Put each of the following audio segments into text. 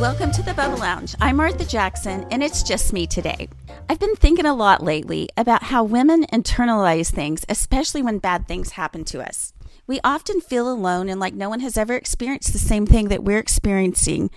Welcome to the Bubble Lounge. I'm Martha Jackson, and it's just me today. I've been thinking a lot lately about how women internalize things, especially when bad things happen to us. We often feel alone and like no one has ever experienced the same thing that we're experiencing,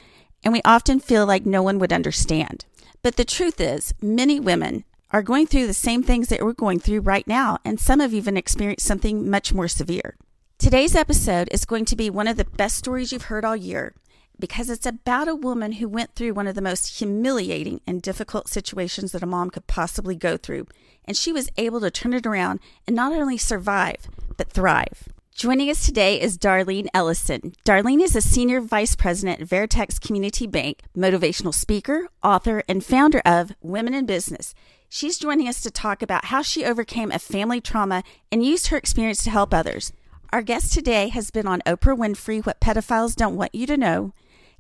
and we often feel like no one would understand. But the truth is, many women are going through the same things that we're going through right now, and some have even experienced something much more severe. Today's episode is going to be one of the best stories you've heard all year because it's about a woman who went through one of the most humiliating and difficult situations that a mom could possibly go through. And she was able to turn it around and not only survive, but thrive. Joining us today is Darlene Ellison. Darlene is a senior vice president at Veritex Community Bank, motivational speaker, author, and founder of Women in Business. She's joining us to talk about how she overcame a family trauma and used her experience to help others. Our guest today has been on Oprah Winfrey, What Pedophiles Don't Want You to Know,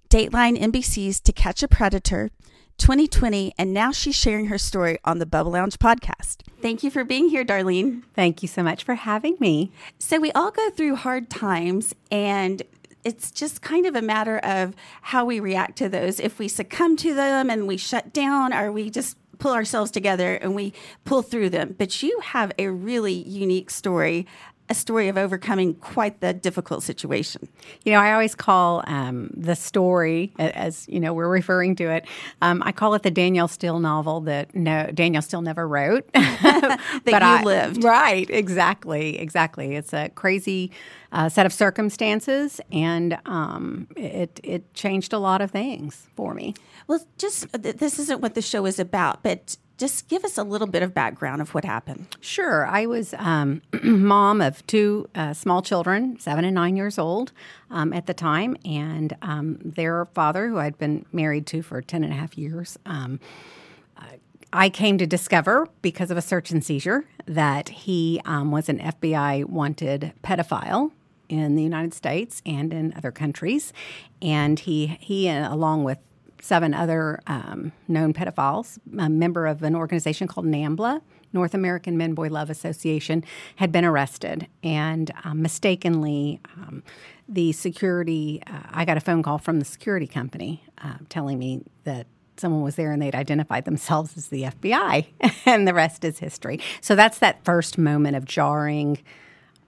Dateline NBC's To Catch a Predator, 2020, and now she's sharing her story on the Bubble Lounge podcast. Thank you for being here, Darlene. Thank you so much for having me. So, we all go through hard times, and it's just kind of a matter of how we react to those. If we succumb to them and we shut down, or we just pull ourselves together and we pull through them. But you have a really unique story a story of overcoming quite the difficult situation. You know, I always call um, the story, as you know, we're referring to it. Um, I call it the Danielle Steel novel that no Danielle Steel never wrote, that but you I, lived. Right, exactly, exactly. It's a crazy uh, set of circumstances, and um, it it changed a lot of things for me. Well, just this isn't what the show is about, but just give us a little bit of background of what happened. Sure. I was um, mom of two uh, small children, seven and nine years old um, at the time, and um, their father, who I'd been married to for 10 and a half years, um, I came to discover because of a search and seizure that he um, was an FBI wanted pedophile in the United States and in other countries, and he he along with seven other um, known pedophiles, a member of an organization called NAMBLA, North American Men Boy Love Association, had been arrested. And um, mistakenly, um, the security, uh, I got a phone call from the security company uh, telling me that someone was there and they'd identified themselves as the FBI, and the rest is history. So that's that first moment of jarring.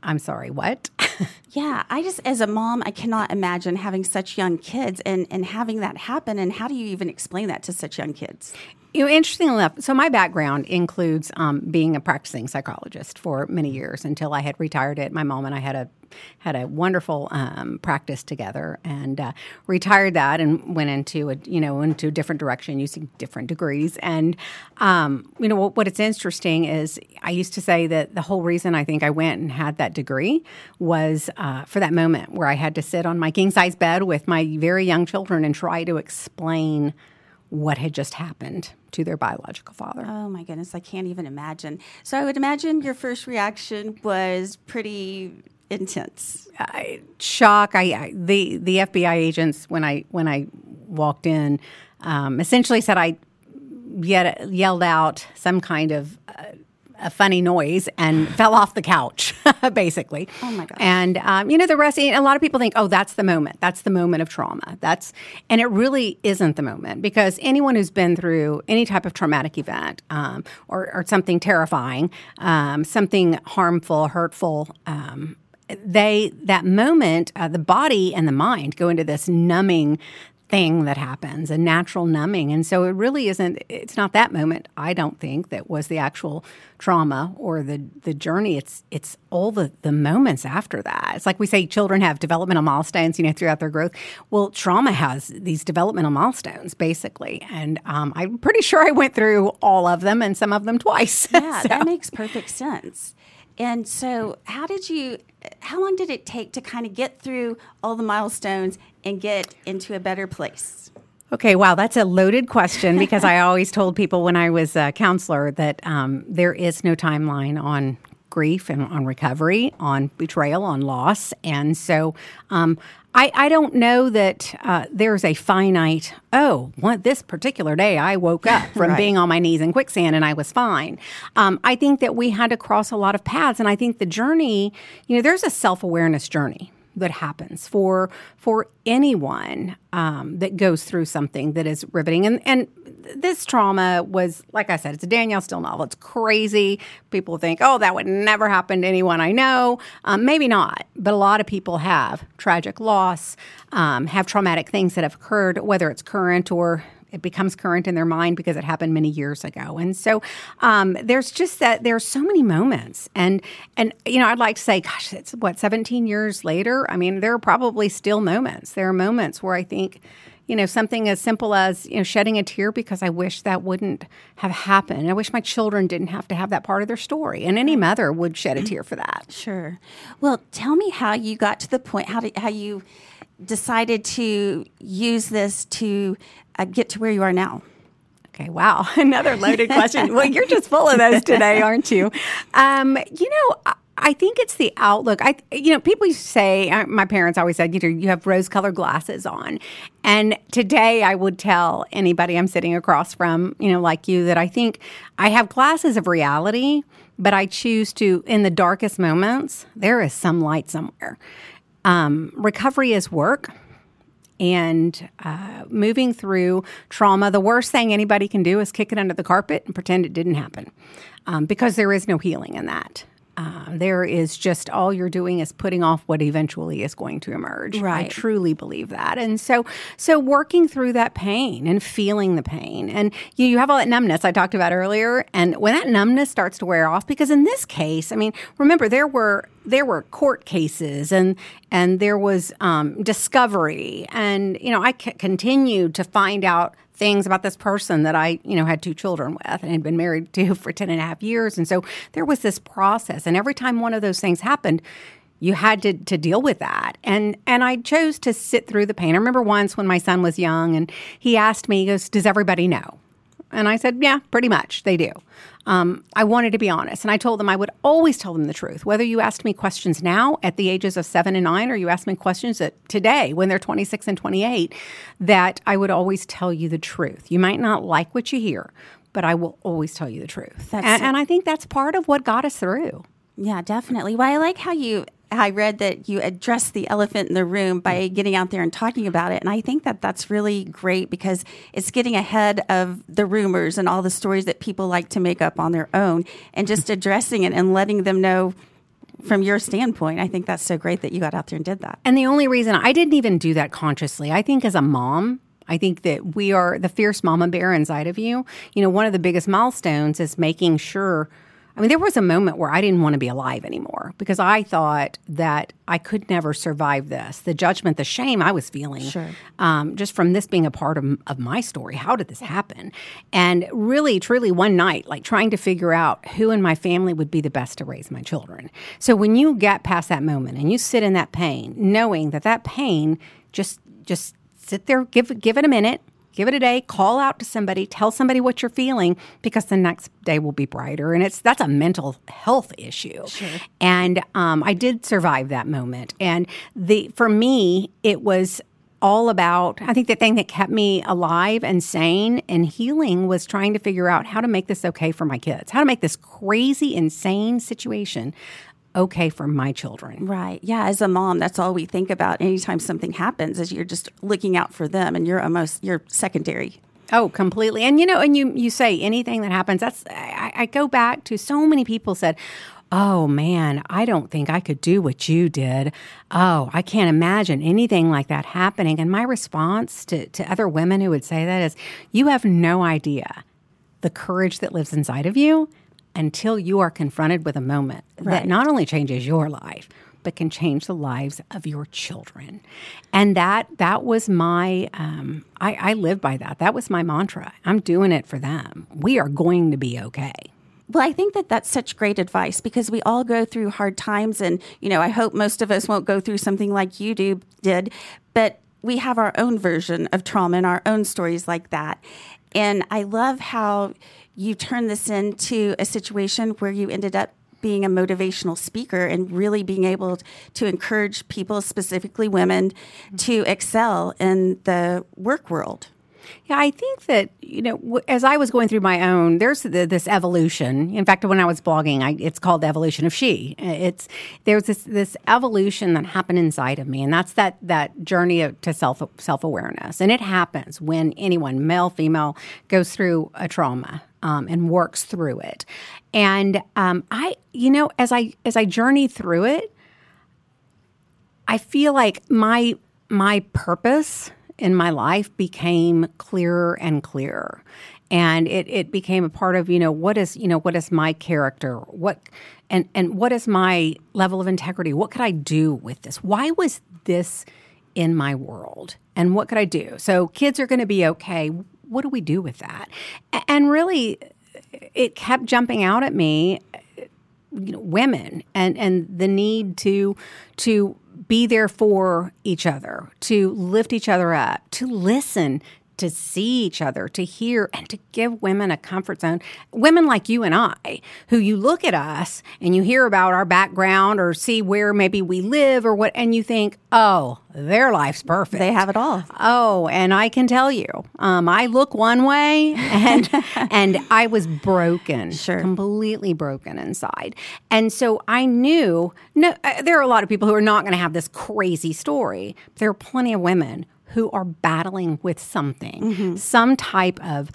I'm sorry, what? yeah, I just, as a mom, I cannot imagine having such young kids and, and having that happen. And how do you even explain that to such young kids? You know, interesting enough, so my background includes um, being a practicing psychologist for many years until I had retired it. My mom and I had a had a wonderful um, practice together, and uh, retired that and went into a you know into a different direction using different degrees. And um, you know what, what it's interesting is I used to say that the whole reason I think I went and had that degree was uh, for that moment where I had to sit on my king size bed with my very young children and try to explain what had just happened to their biological father. Oh my goodness, I can't even imagine. So I would imagine your first reaction was pretty intense. I, shock. I, I, the the FBI agents when I when I walked in um, essentially said I yet yelled out some kind of uh, a funny noise and fell off the couch, basically. Oh my god! And um, you know the rest. A lot of people think, oh, that's the moment. That's the moment of trauma. That's and it really isn't the moment because anyone who's been through any type of traumatic event um, or, or, something terrifying, um, something harmful, hurtful. Um, they that moment, uh, the body and the mind go into this numbing thing that happens, a natural numbing. And so it really isn't, it's not that moment, I don't think, that was the actual trauma or the, the journey. It's it's all the, the moments after that. It's like we say children have developmental milestones, you know, throughout their growth. Well, trauma has these developmental milestones, basically. And um, I'm pretty sure I went through all of them and some of them twice. Yeah, so. that makes perfect sense. And so, how did you, how long did it take to kind of get through all the milestones and get into a better place? Okay, wow, that's a loaded question because I always told people when I was a counselor that um, there is no timeline on grief and on recovery, on betrayal, on loss. And so um, I, I don't know that uh, there's a finite, oh, this particular day I woke up from right. being on my knees in quicksand and I was fine. Um, I think that we had to cross a lot of paths. And I think the journey, you know, there's a self awareness journey that happens for for anyone um, that goes through something that is riveting. And and this trauma was, like I said, it's a Danielle Steel novel. It's crazy. People think, oh, that would never happen to anyone I know. Um, maybe not, but a lot of people have tragic loss, um, have traumatic things that have occurred, whether it's current or it becomes current in their mind because it happened many years ago. And so um, there's just that there's so many moments. And and you know, I'd like to say, gosh, it's what 17 years later. I mean, there are probably still moments. There are moments where I think you know, something as simple as, you know, shedding a tear because I wish that wouldn't have happened. I wish my children didn't have to have that part of their story. And any mother would shed a tear for that. Sure. Well, tell me how you got to the point, how, did, how you decided to use this to uh, get to where you are now? Okay, wow. Another loaded question. well, you're just full of those today, aren't you? Um, you know, I think it's the outlook. I, you know, people say, uh, my parents always said, you know, you have rose colored glasses on. And today I would tell anybody I'm sitting across from, you know, like you, that I think I have glasses of reality, but I choose to, in the darkest moments, there is some light somewhere. Um, recovery is work and uh, moving through trauma, the worst thing anybody can do is kick it under the carpet and pretend it didn't happen um, because there is no healing in that. Uh, there is just all you're doing is putting off what eventually is going to emerge. Right. I truly believe that, and so so working through that pain and feeling the pain, and you, you have all that numbness I talked about earlier, and when that numbness starts to wear off, because in this case, I mean, remember there were there were court cases and and there was um, discovery, and you know I c- continued to find out things about this person that I, you know, had two children with and had been married to for 10 and a half years. And so there was this process. And every time one of those things happened, you had to, to deal with that. And and I chose to sit through the pain. I remember once when my son was young and he asked me, he goes, Does everybody know? And I said, Yeah, pretty much. They do. Um, I wanted to be honest. And I told them I would always tell them the truth. Whether you asked me questions now at the ages of seven and nine, or you asked me questions at today when they're 26 and 28, that I would always tell you the truth. You might not like what you hear, but I will always tell you the truth. And, and I think that's part of what got us through. Yeah, definitely. Well, I like how you I read that you address the elephant in the room by mm. getting out there and talking about it. And I think that that's really great because it's getting ahead of the rumors and all the stories that people like to make up on their own and just addressing it and letting them know from your standpoint. I think that's so great that you got out there and did that. And the only reason I didn't even do that consciously, I think as a mom, I think that we are the fierce mama bear inside of you. You know, one of the biggest milestones is making sure I mean, there was a moment where I didn't want to be alive anymore because I thought that I could never survive this. The judgment, the shame I was feeling, sure. um, just from this being a part of, of my story. How did this happen? And really, truly, one night, like trying to figure out who in my family would be the best to raise my children. So when you get past that moment and you sit in that pain, knowing that that pain just just sit there, give give it a minute give it a day, call out to somebody, tell somebody what you're feeling because the next day will be brighter. And it's that's a mental health issue. Sure. And um, I did survive that moment. And the for me, it was all about I think the thing that kept me alive and sane and healing was trying to figure out how to make this okay for my kids, how to make this crazy, insane situation okay for my children. Right. Yeah. As a mom, that's all we think about anytime something happens is you're just looking out for them and you're almost you're secondary. Oh, completely. And you know, and you you say anything that happens, that's I, I go back to so many people said, Oh man, I don't think I could do what you did. Oh, I can't imagine anything like that happening. And my response to, to other women who would say that is, you have no idea the courage that lives inside of you until you are confronted with a moment right. that not only changes your life but can change the lives of your children. And that that was my um, I, I live by that. That was my mantra. I'm doing it for them. We are going to be okay. Well, I think that that's such great advice because we all go through hard times, and you know, I hope most of us won't go through something like you do did, but we have our own version of trauma and our own stories like that. And I love how you turned this into a situation where you ended up being a motivational speaker and really being able to encourage people, specifically women, to excel in the work world. Yeah, I think that you know, as I was going through my own, there's the, this evolution. In fact, when I was blogging, I, it's called the evolution of she. It's there's this this evolution that happened inside of me, and that's that that journey to self self awareness. And it happens when anyone, male, female, goes through a trauma um, and works through it. And um, I, you know, as I as I journey through it, I feel like my my purpose in my life became clearer and clearer. And it, it became a part of you know what is you know what is my character? What and and what is my level of integrity? What could i do with this? Why was this in my world? And what could i do? So kids are going to be okay. What do we do with that? And really it kept jumping out at me you know women and and the need to to be there for each other, to lift each other up, to listen, to see each other, to hear, and to give women a comfort zone. Women like you and I, who you look at us and you hear about our background or see where maybe we live or what, and you think, oh, their life's perfect. They have it all. Oh, and I can tell you, um, I look one way, and and I was broken, sure. completely broken inside, and so I knew. No, uh, there are a lot of people who are not going to have this crazy story. There are plenty of women who are battling with something, mm-hmm. some type of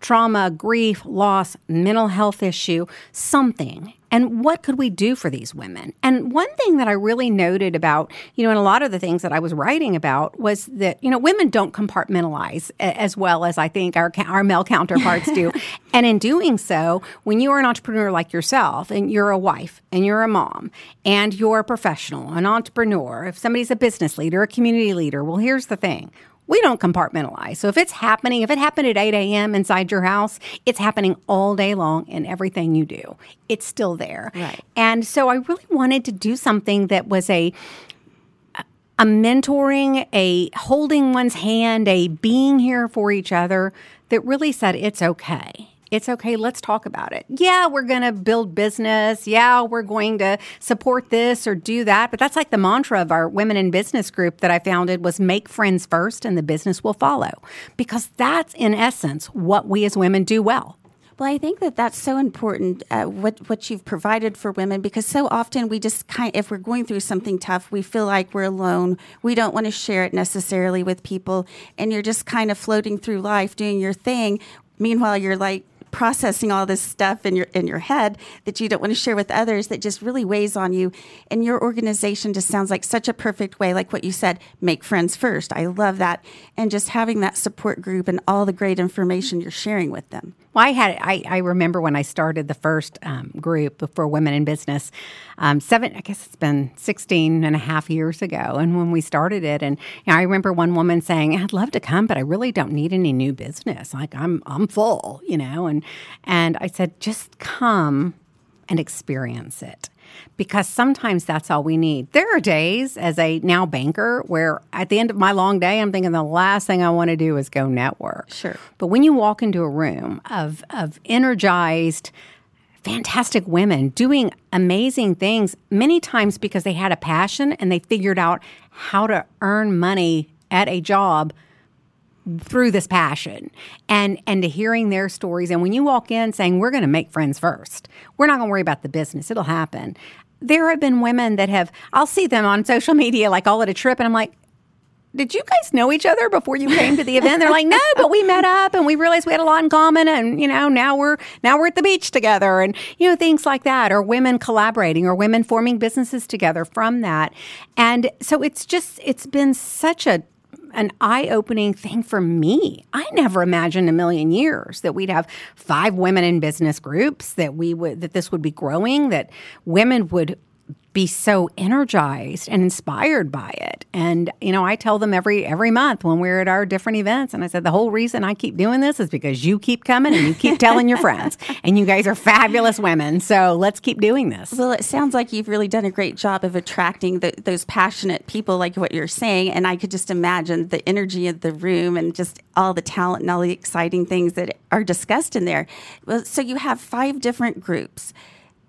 trauma, grief, loss, mental health issue, something. And what could we do for these women? And one thing that I really noted about, you know, and a lot of the things that I was writing about was that, you know, women don't compartmentalize as well as I think our, our male counterparts do. and in doing so, when you are an entrepreneur like yourself and you're a wife and you're a mom and you're a professional, an entrepreneur, if somebody's a business leader, a community leader, well, here's the thing we don't compartmentalize. So if it's happening, if it happened at 8 a.m. inside your house, it's happening all day long in everything you do. It's still there. Right. And so I really wanted to do something that was a a mentoring, a holding one's hand, a being here for each other that really said it's okay it's okay. Let's talk about it. Yeah, we're going to build business. Yeah, we're going to support this or do that. But that's like the mantra of our women in business group that I founded was make friends first and the business will follow. Because that's in essence what we as women do well. Well, I think that that's so important uh, what what you've provided for women because so often we just kind if we're going through something tough, we feel like we're alone. We don't want to share it necessarily with people, and you're just kind of floating through life doing your thing. Meanwhile, you're like processing all this stuff in your in your head that you don't want to share with others that just really weighs on you. And your organization just sounds like such a perfect way like what you said make friends first. I love that. And just having that support group and all the great information you're sharing with them well, I had I, I remember when I started the first um, group for women in business, um, seven I guess it's been 16 and a half years ago, and when we started it, and you know, I remember one woman saying, "I'd love to come, but I really don't need any new business. Like I'm I'm full, you know." And and I said, "Just come and experience it." Because sometimes that's all we need. There are days as a now banker where at the end of my long day, I'm thinking the last thing I want to do is go network. Sure. But when you walk into a room of, of energized, fantastic women doing amazing things, many times because they had a passion and they figured out how to earn money at a job through this passion and and to hearing their stories. And when you walk in saying we're going to make friends first. We're not going to worry about the business. It'll happen. There have been women that have i'll see them on social media like all at a trip and i'm like did you guys know each other before you came to the event? They're like, no, but we met up and we realized we had a lot in common, and you know, now we're now we're at the beach together, and you know, things like that, or women collaborating, or women forming businesses together from that, and so it's just it's been such a an eye opening thing for me. I never imagined a million years that we'd have five women in business groups, that we would, that this would be growing, that women would be so energized and inspired by it. And you know, I tell them every every month when we're at our different events and I said the whole reason I keep doing this is because you keep coming and you keep telling your friends and you guys are fabulous women. So, let's keep doing this. Well, it sounds like you've really done a great job of attracting the, those passionate people like what you're saying and I could just imagine the energy of the room and just all the talent and all the exciting things that are discussed in there. Well, so you have five different groups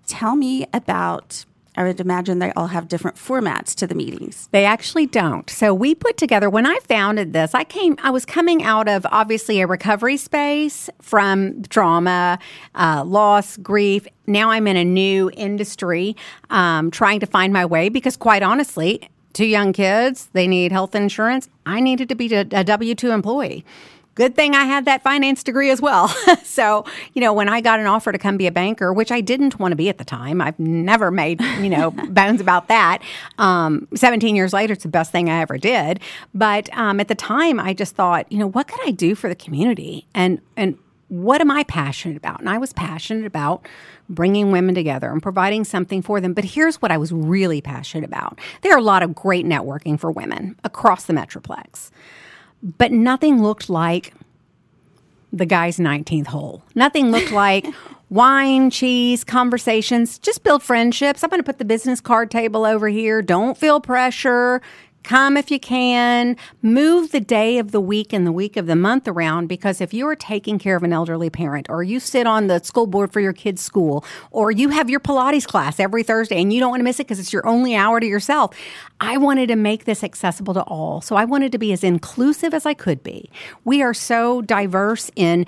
tell me about I would imagine they all have different formats to the meetings. They actually don't. So we put together when I founded this, I came I was coming out of obviously a recovery space from trauma, uh, loss, grief. Now I'm in a new industry, um, trying to find my way because quite honestly, two young kids, they need health insurance. I needed to be a, W two employee good thing I had that finance degree as well. so, you know, when I got an offer to come be a banker, which I didn't want to be at the time, I've never made, you know, bones about that. Um, 17 years later, it's the best thing I ever did. But um, at the time, I just thought, you know, what could I do for the community? And, and, what am I passionate about? And I was passionate about bringing women together and providing something for them. But here's what I was really passionate about there are a lot of great networking for women across the Metroplex but nothing looked like the guy's 19th hole. Nothing looked like wine, cheese, conversations. Just build friendships. I'm going to put the business card table over here. Don't feel pressure. Come if you can. Move the day of the week and the week of the month around because if you are taking care of an elderly parent or you sit on the school board for your kid's school or you have your Pilates class every Thursday and you don't want to miss it because it's your only hour to yourself, I wanted to make this accessible to all. So I wanted to be as inclusive as I could be. We are so diverse in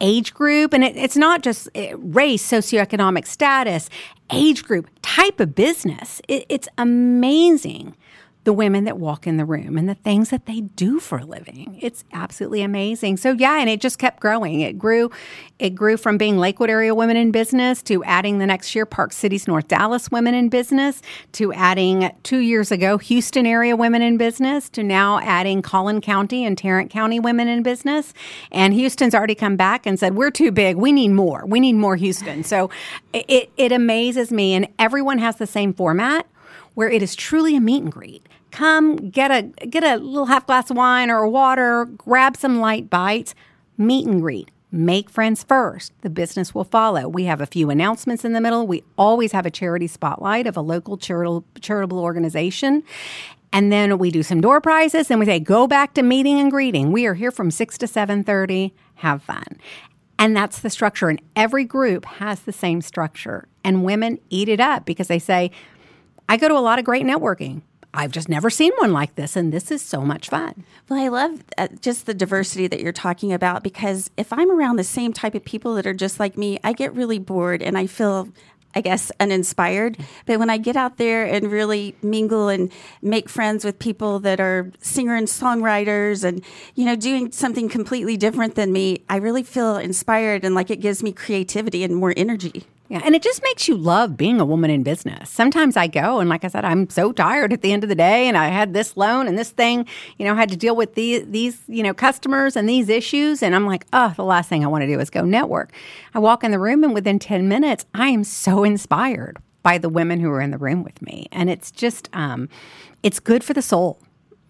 age group, and it, it's not just eh, race, socioeconomic status, age group, type of business. It, it's amazing the women that walk in the room and the things that they do for a living. It's absolutely amazing. So yeah, and it just kept growing. It grew it grew from being Lakewood area women in business to adding the next year Park Cities North Dallas women in business to adding 2 years ago Houston area women in business to now adding Collin County and Tarrant County women in business. And Houston's already come back and said, "We're too big. We need more. We need more Houston." So it it amazes me and everyone has the same format where it is truly a meet and greet. Come get a get a little half glass of wine or water, grab some light bites, meet and greet. Make friends first. The business will follow. We have a few announcements in the middle. We always have a charity spotlight of a local charitable, organization. And then we do some door prizes and we say, go back to meeting and greeting. We are here from 6 to 7.30. Have fun. And that's the structure. And every group has the same structure. And women eat it up because they say, I go to a lot of great networking. I've just never seen one like this, and this is so much fun. Well, I love uh, just the diversity that you're talking about because if I'm around the same type of people that are just like me, I get really bored and I feel I guess, uninspired. But when I get out there and really mingle and make friends with people that are singer and songwriters and, you know, doing something completely different than me, I really feel inspired and like it gives me creativity and more energy. Yeah, and it just makes you love being a woman in business. Sometimes I go and like I said, I'm so tired at the end of the day and I had this loan and this thing, you know, had to deal with these these, you know, customers and these issues and I'm like, "Oh, the last thing I want to do is go network." I walk in the room and within 10 minutes, I am so inspired by the women who are in the room with me. And it's just um it's good for the soul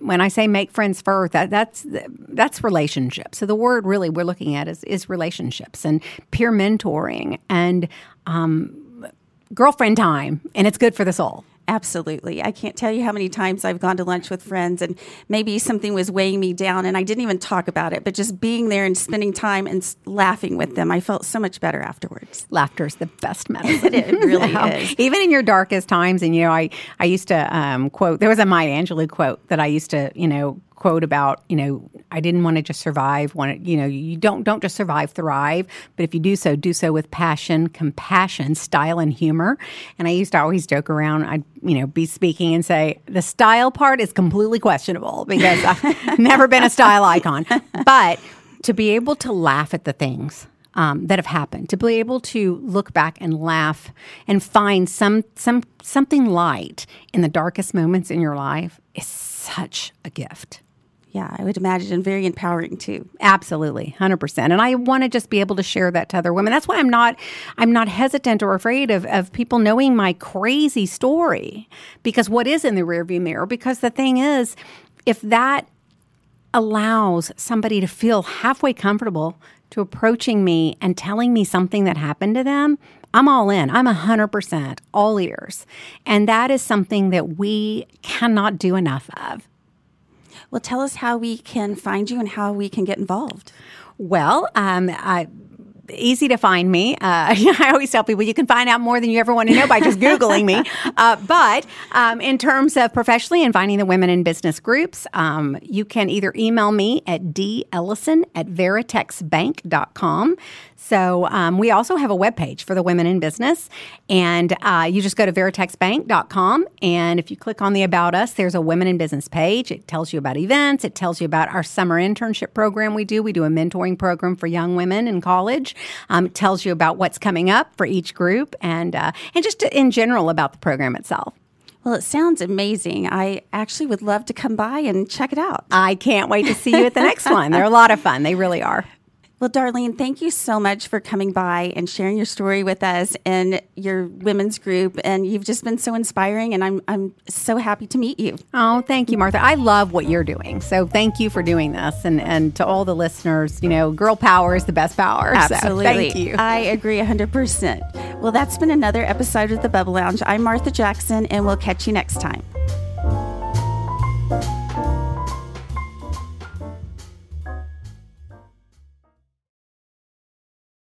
when I say make friends first, that, that's that's relationships. So the word really we're looking at is is relationships and peer mentoring and um, girlfriend time, and it's good for the soul. Absolutely. I can't tell you how many times I've gone to lunch with friends and maybe something was weighing me down and I didn't even talk about it, but just being there and spending time and laughing with them, I felt so much better afterwards. Laughter is the best medicine. it really is. Even in your darkest times. And, you know, I, I used to um, quote, there was a Maya Angelou quote that I used to, you know, quote about you know I didn't want to just survive. Want you know you don't don't just survive, thrive. But if you do so, do so with passion, compassion, style, and humor. And I used to always joke around. I'd you know be speaking and say the style part is completely questionable because I've never been a style icon. But to be able to laugh at the things um, that have happened, to be able to look back and laugh and find some some something light in the darkest moments in your life is such a gift yeah, I would imagine very empowering too. Absolutely, hundred percent. And I want to just be able to share that to other women. That's why I'm not, I'm not hesitant or afraid of of people knowing my crazy story because what is in the rearview mirror. Because the thing is, if that allows somebody to feel halfway comfortable to approaching me and telling me something that happened to them, I'm all in. I'm 100% all ears. And that is something that we cannot do enough of. Well, tell us how we can find you and how we can get involved. Well, um, I, easy to find me. Uh, I always tell people you can find out more than you ever want to know by just Googling me. Uh, but um, in terms of professionally and finding the women in business groups, um, you can either email me at dellison at veritexbank.com. So um, we also have a webpage for the women in business, and uh, you just go to veritexbank.com, and if you click on the About Us, there's a Women in Business page. It tells you about events. It tells you about our summer internship program we do. We do a mentoring program for young women in college. Um, it tells you about what's coming up for each group, and uh, and just in general about the program itself. Well, it sounds amazing. I actually would love to come by and check it out. I can't wait to see you at the next one. They're a lot of fun. They really are. Well, Darlene, thank you so much for coming by and sharing your story with us and your women's group. And you've just been so inspiring, and I'm I'm so happy to meet you. Oh, thank you, Martha. I love what you're doing. So thank you for doing this, and and to all the listeners, you know, girl power is the best power. Absolutely, so thank you. I agree 100. percent Well, that's been another episode of the Bubble Lounge. I'm Martha Jackson, and we'll catch you next time.